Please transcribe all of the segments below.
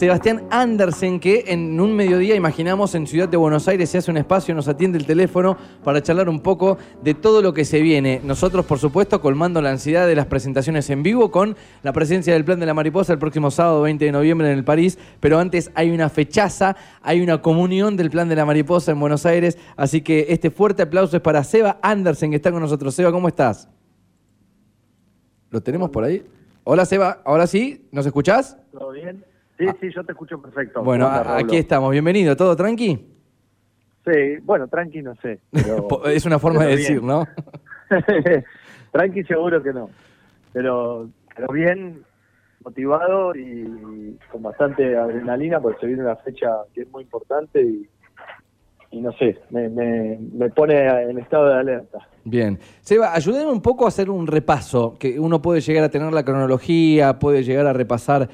Sebastián Andersen, que en un mediodía, imaginamos, en Ciudad de Buenos Aires se hace un espacio, nos atiende el teléfono para charlar un poco de todo lo que se viene. Nosotros, por supuesto, colmando la ansiedad de las presentaciones en vivo con la presencia del Plan de la Mariposa el próximo sábado 20 de noviembre en el París, pero antes hay una fechaza, hay una comunión del Plan de la Mariposa en Buenos Aires, así que este fuerte aplauso es para Seba Andersen, que está con nosotros. Seba, ¿cómo estás? ¿Lo tenemos por ahí? Hola Seba, ahora sí, ¿nos escuchás? ¿Todo bien? Sí, sí, yo te escucho perfecto. Bueno, ¿Cómo te a- aquí estamos, bienvenido, ¿todo tranqui? Sí, bueno, tranqui no sé. pero- Es una forma de decir, bien. ¿no? tranqui seguro que no. Pero, pero bien motivado y con bastante adrenalina porque se viene una fecha que es muy importante y, y no sé, me, me, me pone en estado de alerta. Bien. Seba, ayúdame un poco a hacer un repaso, que uno puede llegar a tener la cronología, puede llegar a repasar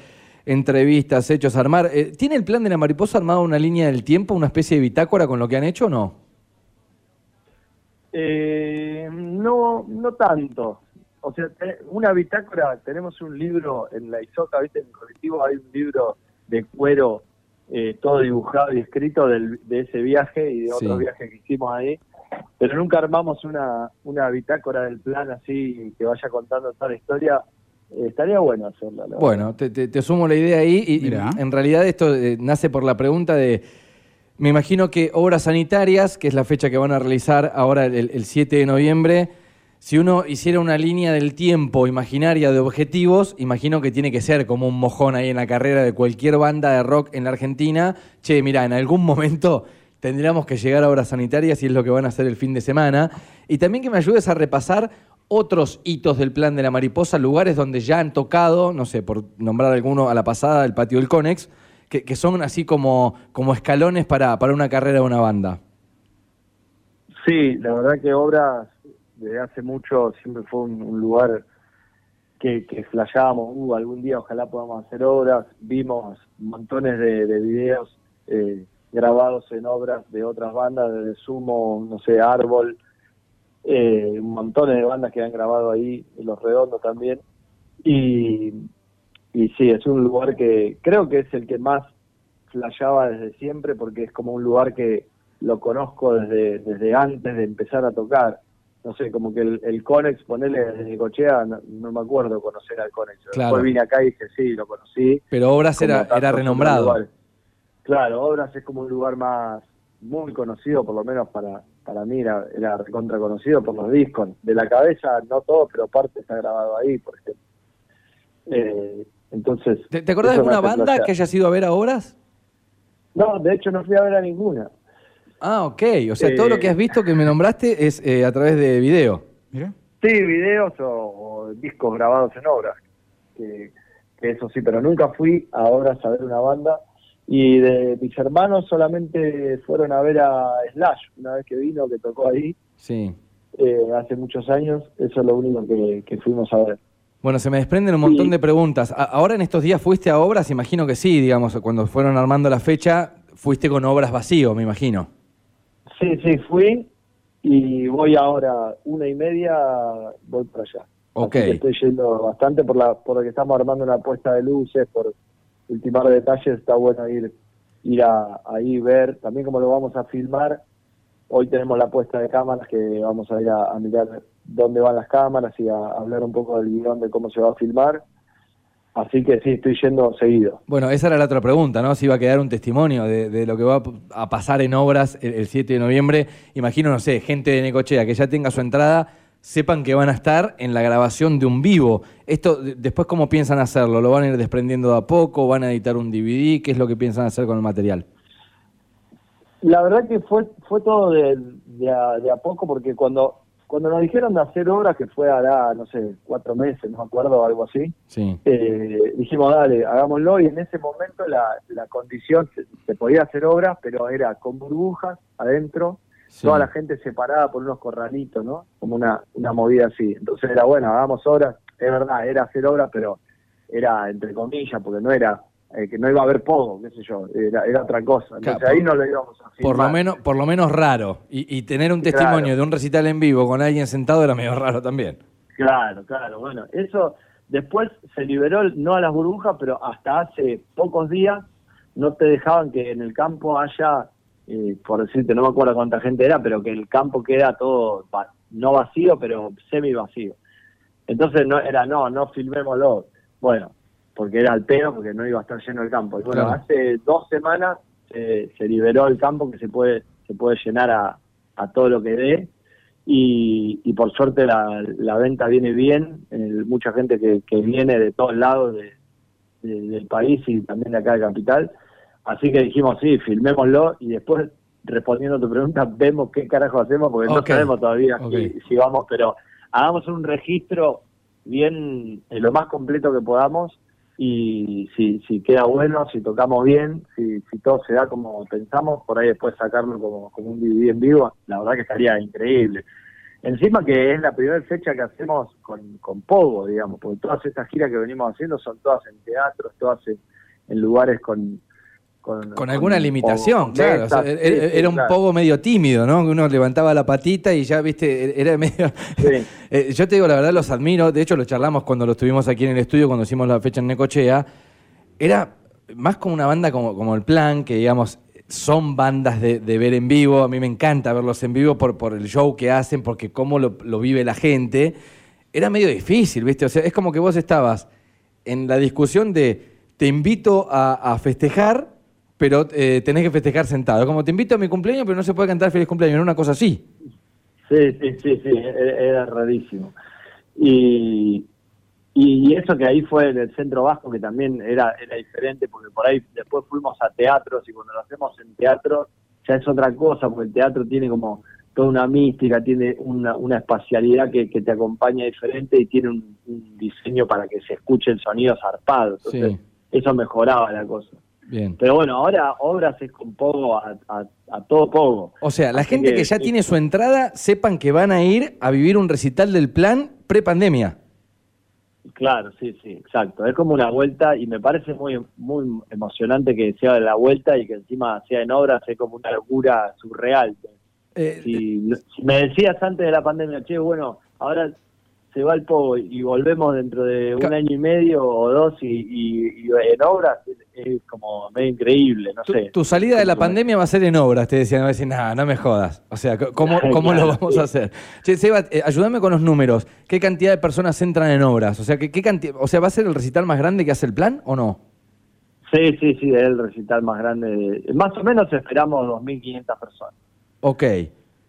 entrevistas, hechos, armar. Eh, ¿Tiene el plan de la mariposa armado una línea del tiempo, una especie de bitácora con lo que han hecho o no? Eh, no, no tanto. O sea, una bitácora, tenemos un libro en la ISOCA, ¿viste? En el colectivo hay un libro de cuero, eh, todo dibujado y escrito del- de ese viaje y de Sí. otros viajes que hicimos ahí. Pero nunca armamos una, una bitácora del plan así que vaya contando toda la historia. Eh, estaría bueno hacerla. la verdad. Bueno, te, te- te sumo la idea ahí y, en realidad esto eh, nace por la pregunta de, me imagino que obras sanitarias, que es la fecha que van a realizar ahora el, el 7 de noviembre, si uno hiciera una línea del tiempo imaginaria de objetivos, imagino que tiene que ser como un mojón ahí en la carrera de cualquier banda de rock en la Argentina. Che, mira, en algún momento tendríamos que llegar a obras sanitarias y es lo que van a hacer el fin de semana. Y también que me ayudes a repasar otros hitos del plan de la mariposa, lugares donde ya han tocado, no sé, por nombrar alguno a la pasada, el patio del Conex, que, son así como, como escalones para, para una carrera de una banda. Sí, la verdad que Obras desde hace mucho siempre fue un, lugar que, que flasheábamos, uh, algún día ojalá podamos hacer obras, vimos montones de, de videos eh, grabados en obras de otras bandas, desde Sumo, no sé, Árbol, eh, montones de bandas que han grabado ahí, en Los Redondos también, y, y sí, es un lugar que creo que es el que más flasheaba desde siempre porque es como un lugar que lo conozco desde, desde antes de empezar a tocar. No sé, como que el, el Conex, ponerle desde Cochea, no, no me acuerdo conocer al Conex. Claro. Después vine acá y dije, sí, lo conocí. Pero Obras como era, era renombrado. Claro, Obras es como un lugar más, muy conocido, por lo menos para, para mí era, era recontra conocido por los discos. De la cabeza, no todo, pero parte está grabado ahí, por ejemplo. Eh, entonces. ¿Te, te acordás de alguna banda que haya ido a ver a Obras? No, de hecho no fui a ver a ninguna. Ah, ok. O sea, todo Eh. lo que has visto que me nombraste es eh, a través de video. Mira. Sí, videos o, o discos grabados en obras. Que, que eso sí, pero nunca fui a obras a ver una banda. Y de mis hermanos solamente fueron a ver a Slash una vez que vino, que tocó ahí Sí. eh, hace muchos años. Eso es lo único que, que fuimos a ver. Bueno, se me desprenden un montón Sí. de preguntas. Ahora en estos días fuiste a obras, imagino que sí, digamos, cuando fueron armando la fecha, fuiste con obras vacío, me imagino. Sí, sí, fui y voy ahora una y media, voy para allá. Ok. Así que estoy yendo bastante por la por lo que estamos armando una puesta de luces, por ultimar detalles, está bueno ir ir a, ahí ver, también como lo vamos a filmar, hoy tenemos la puesta de cámaras que vamos a ir a, mirar dónde van las cámaras y a, hablar un poco del guion de cómo se va a filmar. Así que sí, estoy yendo seguido. Bueno, esa era la otra pregunta, ¿no? Si iba a quedar un testimonio de, de lo que va a pasar en obras el, el 7 de noviembre. Imagino, no sé, gente de Necochea que ya tenga su entrada, sepan que van a estar en la grabación de un vivo. Esto, de- después, ¿cómo piensan hacerlo? ¿Lo van a ir desprendiendo de a poco? ¿Van a editar un DVD? ¿Qué es lo que piensan hacer con el material? La verdad que fue fue todo de, de, a, de a poco porque cuando cuando nos dijeron de hacer obras, que fue hará, no sé, cuatro meses, no me acuerdo, algo así, Sí. eh, dijimos, dale, hagámoslo y en ese momento la, la condición, se, se podía hacer obras, pero era con burbujas adentro, sí. toda la gente separada por unos corralitos, ¿no? Como una, una movida así. Entonces era, bueno, hagamos obras, es verdad, era hacer obras, pero era entre comillas, porque no era, eh, que no iba a haber poco, qué sé yo, era, era otra cosa. Entonces Claro, ahí no lo íbamos a Por lo, menos, por lo menos raro. Y, y tener un Claro. testimonio de un recital en vivo con alguien sentado era medio raro también. Claro, claro, bueno, eso después se liberó, no a las burbujas, pero hasta hace pocos días no te dejaban que en el campo haya, eh, por decirte, no me acuerdo cuánta gente era, pero que el campo queda todo, no vacío, pero semi vacío. Entonces no era, no, no filmémoslo. Bueno, porque era el pedo, porque no iba a estar lleno el campo. Y bueno, hace dos semanas se liberó el campo que se puede, se puede llenar a, a todo lo que dé. Y, y por suerte la, la, venta viene bien, mucha gente que, que, viene de todos lados de, del país y también de acá de Capital. Así que dijimos, sí, filmémoslo y después, respondiendo a tu pregunta, vemos qué carajo hacemos, porque no sabemos todavía si, vamos, pero hagamos un registro bien, eh, lo más completo que podamos y si, si queda bueno, si tocamos bien, si, si todo se da como pensamos, por ahí después sacarlo como, como un DVD en vivo, la verdad que estaría increíble. Encima que es la primera fecha que hacemos con, con Pogo, digamos, porque todas estas giras que venimos haciendo son todas en teatros, todas en lugares con, con, alguna limitación, claro. era, un poco medio tímido, ¿no? Uno levantaba la patita y ya, viste, era medio... Eh, yo te digo, la verdad, los admiro. De hecho, lo charlamos cuando lo estuvimos aquí en el estudio, cuando hicimos la fecha en Necochea. Era más como una banda como, como El Plan, que digamos, son bandas de, ver en vivo. A mí me encanta verlos en vivo por, por el show que hacen, porque cómo lo, lo vive la gente. Era medio difícil, ¿viste? O sea, es como que vos estabas en la discusión de te invito a, a festejar pero eh, tenés que festejar sentado. Como te invito a mi cumpleaños, pero no se puede cantar feliz cumpleaños, era una cosa así. Sí, sí, sí, sí, era rarísimo. Y, y eso que ahí fue en el centro vasco, que también era, era diferente, porque por ahí después fuimos a teatros y cuando lo hacemos en teatro ya es otra cosa, porque el teatro tiene como toda una mística, tiene una, una espacialidad que, que te acompaña diferente y tiene un, diseño para que se escuche el sonido zarpado. Entonces, eso mejoraba la cosa. Pero bueno, ahora obras es con poco a, todo poco. O sea, la gente que, ya tiene su entrada, sepan que van a ir a vivir un recital del plan pre-pandemia. Claro, sí, sí, exacto. Es como una vuelta y me parece muy muy emocionante que sea la vuelta y que encima sea en obras, es como una locura surreal. Eh, si, si me decías antes de la pandemia, che, bueno, ahora se va el pogo y volvemos dentro de un año y medio o dos y, en obras es como medio increíble, no sé. Tu salida de la pandemia va a ser en obras, te decían, a decir, nada, no me jodas. O sea, ¿cómo, cómo lo vamos a hacer? Che, Seba, eh, ayúdame con los números. ¿Qué cantidad de personas entran en obras? O sea, ¿qué, qué cantidad, o sea, ¿va a ser el recital más grande que hace el plan o no? Sí, sí, sí, es el recital más grande. Más o menos esperamos 2.500 personas. Ok.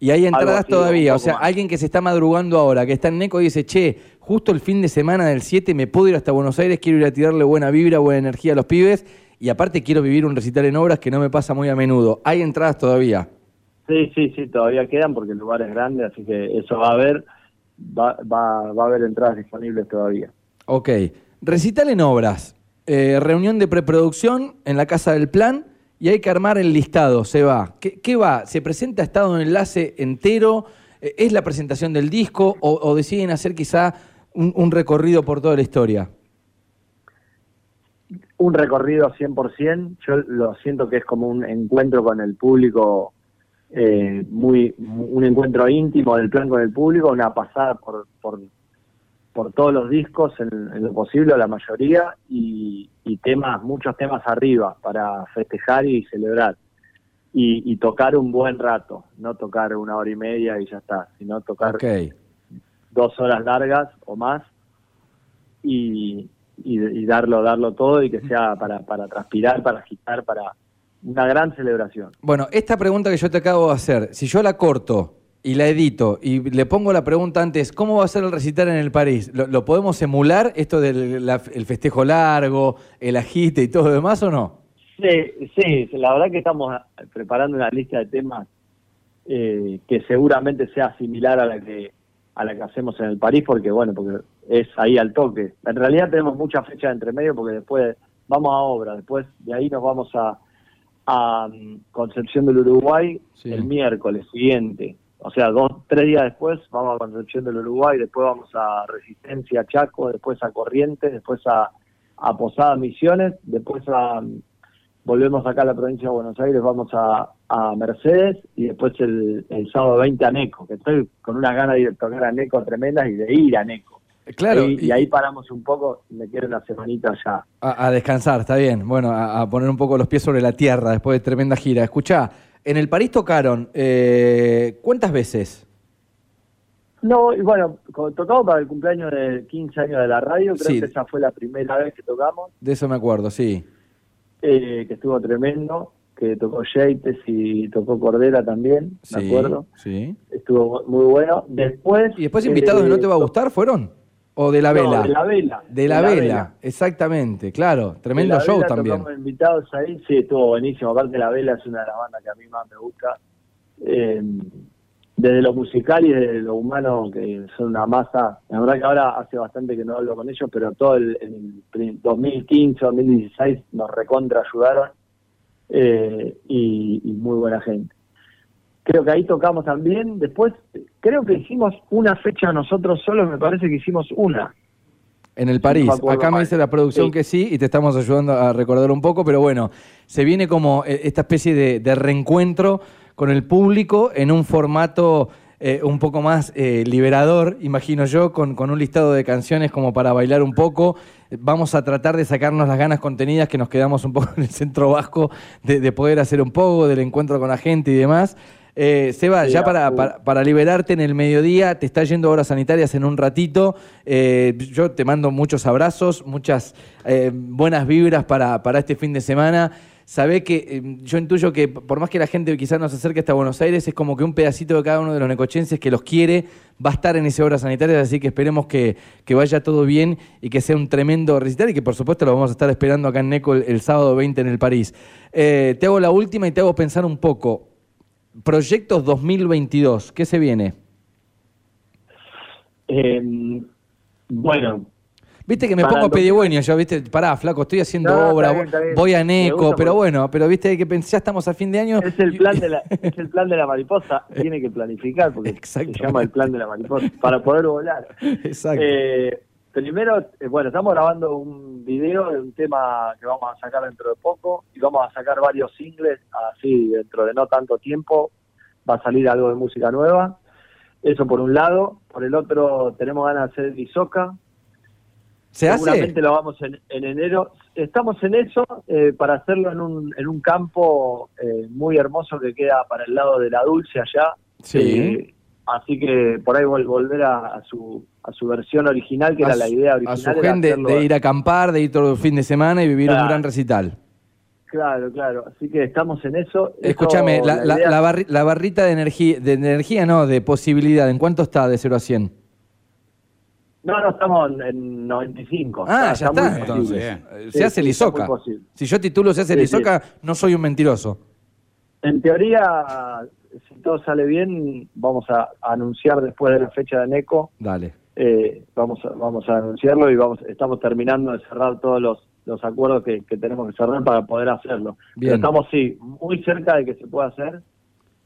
Y hay entradas todavía, o sea, alguien que se está madrugando ahora, que está en Neco y dice, che, justo el fin de semana del 7 me puedo ir hasta Buenos Aires, quiero ir a tirarle buena vibra, buena energía a los pibes, y aparte quiero vivir un recital en obras que no me pasa muy a menudo. ¿Hay entradas todavía? Sí, sí, sí, todavía quedan porque el lugar es grande, así que eso va a haber, va, va, va a haber entradas disponibles todavía. Ok, recital en obras, eh, reunión de preproducción en la Casa del Plan, y hay que armar el listado, se va. ¿Qué, va? ¿Se presenta estado de enlace entero? Eh, ¿Es la presentación del disco o, deciden hacer quizá un, recorrido por toda la historia? Un recorrido 100%, yo lo siento que es como un encuentro con el público, eh, muy un encuentro íntimo del plan con el público, una pasada por, por por todos los discos en, lo posible, la mayoría, y, temas, muchos temas arriba para festejar y celebrar. Y, tocar un buen rato, no tocar una hora y media y ya está, sino tocar dos horas largas o más y, y, darlo, darlo todo y que sea para, para transpirar, para agitar, para una gran celebración. Bueno, esta pregunta que yo te acabo de hacer, si yo la corto y la edito y le pongo la pregunta antes, ¿cómo va a ser el recital en el París? ¿Lo, podemos emular esto del el festejo largo, el agite y todo lo demás o no? Sí, sí, la verdad que estamos preparando una lista de temas eh, que seguramente sea similar a la que a la que hacemos en el París porque bueno, porque es ahí al toque. En realidad tenemos muchas fechas entre medio porque después vamos a obra, después de ahí nos vamos a, a mm, Concepción del Uruguay el miércoles siguiente o sea, dos, tres días después vamos a Concepción del Uruguay, después vamos a Resistencia Chaco, después a Corrientes, después a, a Posada Misiones, después a volvemos acá a la provincia de Buenos Aires, vamos a, Mercedes y después el, sábado 20 a Neco, que estoy con una gana de tocar a Neco tremendas y de ir a Neco. Claro. y, ahí paramos un poco, me quedo una semanita ya. A, descansar, está bien. Bueno, a, poner un poco los pies sobre la tierra después de tremenda gira. Escuchá, en el París tocaron, eh, ¿cuántas veces? No, y bueno, tocamos para el cumpleaños de 15 años de la radio, creo que esa fue la primera vez que tocamos. De eso me acuerdo, sí. Eh, que estuvo tremendo, que tocó Yates y tocó Cordera también, me acuerdo. Sí. Estuvo muy bueno. Después... ¿Y después invitados de No Te Va a Gustar fueron? ¿O de la vela? de la vela. De la, vela, exactamente, claro. Tremendo show también. invitados ahí, sí, estuvo buenísimo. Aparte, la vela es una de las bandas que a mí más me gusta. Eh, desde lo musical y desde lo humano, que son una masa. La verdad que ahora hace bastante que no hablo con ellos, pero todo el, el 2015, 2016 nos recontra ayudaron eh, y, muy buena gente. Creo que ahí tocamos también. Después, creo que hicimos una fecha nosotros solos, me parece que hicimos una. En el París. Acá me dice la producción que sí y te estamos ayudando a recordar un poco, pero bueno, se viene como eh, esta especie de reencuentro con el público en un formato eh, un poco más eh, liberador, imagino yo, con, con, un listado de canciones como para bailar un poco. Vamos a tratar de sacarnos las ganas contenidas que nos quedamos un poco en el centro vasco de, poder hacer un poco, del encuentro con la gente y demás. Eh, Seba, ya para, para, liberarte en el mediodía, te está yendo horas sanitarias en un ratito. yo te mando muchos abrazos, muchas buenas vibras para, para este fin de semana sabé que em, yo intuyo que por más que la gente quizás no se acerque hasta Buenos Aires, es como que un pedacito de cada uno de los necochenses que los quiere va a estar en ese obra sanitaria, así que esperemos que, vaya todo bien y que sea un tremendo recital y que por supuesto lo vamos a estar esperando acá en Neco el, sábado 20 en el París. Eh, te hago la última y te hago pensar un poco. Proyectos 2022, ¿qué se viene? Em, bueno, Viste que me pongo pedigüeño yo, viste, pará, flaco, estoy haciendo obra, voy a Neco, pero bueno, pero viste que ya estamos a fin de año. Es el plan de la, es el plan de la mariposa, tiene que planificar, porque se llama el plan de la mariposa, para poder volar. Exacto. Eh, primero, eh, bueno, estamos grabando un video de un tema que vamos a sacar dentro de poco, y vamos a sacar varios singles, así dentro de no tanto tiempo, va a salir algo de música nueva. Eso por un lado. Por el otro, tenemos ganas de hacer Isoca, ¿Se Seguramente lo vamos en, enero. Estamos en eso eh, para hacerlo en un, en un campo eh, muy hermoso que queda para el lado de la Dulce allá. Sí. Eh, así que por ahí volver a, su, a su versión original, que era la idea original. A su gente de, ir a acampar, de ir todo el fin de semana y vivir un gran recital. Claro, claro. Así que estamos en eso. Escúchame, la, la, barrita de energía, de energía no, de posibilidad, ¿en cuánto está de 0 a 100? No, no, estamos en 95. Ah, ya está, entonces. Se hace el ISOCA. Si yo titulo se hace el ISOCA, no soy un mentiroso. En teoría, si todo sale bien, vamos a anunciar después de la fecha de NECO. Dale. Eh, vamos, a, vamos a anunciarlo y vamos estamos terminando de cerrar todos los, los acuerdos que, tenemos que cerrar para poder hacerlo. Pero estamos, sí, muy cerca de que se pueda hacer,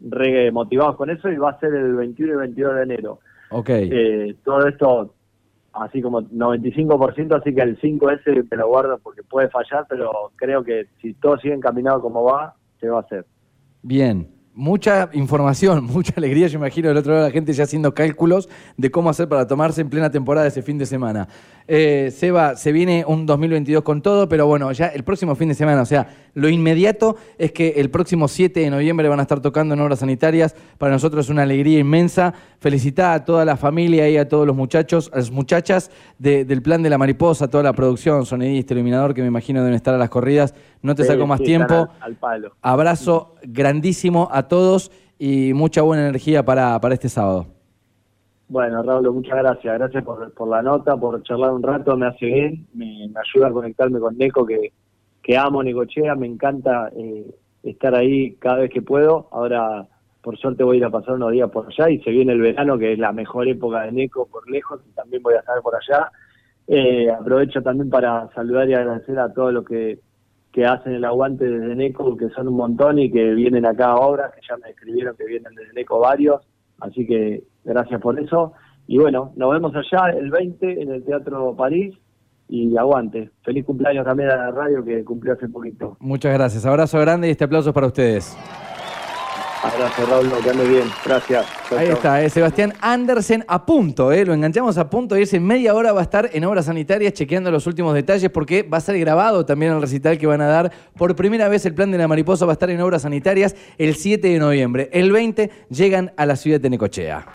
re motivados con eso y va a ser el 21 y 22 de enero. Ok. Eh, todo esto así como 95%, así que el 5S te lo guardo porque puede fallar, pero creo que si todo sigue encaminado como va, se va a hacer. Bien, mucha información, mucha alegría. Yo imagino del otro lado la gente ya haciendo cálculos de cómo hacer para tomarse en plena temporada ese fin de semana. Eh, Seba, se viene un 2022 con todo, pero bueno, ya el próximo fin de semana, o sea, lo inmediato es que el próximo 7 de noviembre van a estar tocando en obras sanitarias. Para nosotros es una alegría inmensa. Felicitar a toda la familia y a todos los muchachos, a las muchachas del plan de la mariposa, toda la producción, sonidista, iluminador, que me imagino deben estar a las corridas. No te saco más tiempo. Al, palo. Abrazo grandísimo a todos y mucha buena energía para, para este sábado. Bueno, Raúl, muchas gracias. Gracias por, la nota, por charlar un rato, me hace bien, me, ayuda a conectarme con Neco, que, que amo Necochea, me encanta eh, estar ahí cada vez que puedo. Ahora, por suerte, voy a ir a pasar unos días por allá y se viene el verano, que es la mejor época de Neco por lejos, y también voy a estar por allá. Eh, aprovecho también para saludar y agradecer a todos los que, que hacen el aguante desde Neco, que son un montón y que vienen acá a obras, que ya me escribieron que vienen desde Neco varios Así que gracias por eso. Y bueno, nos vemos allá el 20 en el Teatro París y aguante. Feliz cumpleaños también a la radio que cumplió hace poquito. Muchas gracias. Abrazo grande y este aplauso para ustedes. Abrazo, Raúl, que ande bien. Gracias. Chau, Ahí chau. está, eh, Sebastián Andersen a punto, eh, lo enganchamos a punto y ese en media hora va a estar en Obras Sanitarias chequeando los últimos detalles porque va a ser grabado también el recital que van a dar. Por primera vez el plan de la mariposa va a estar en Obras Sanitarias el 7 de noviembre. El 20 llegan a la ciudad de Necochea.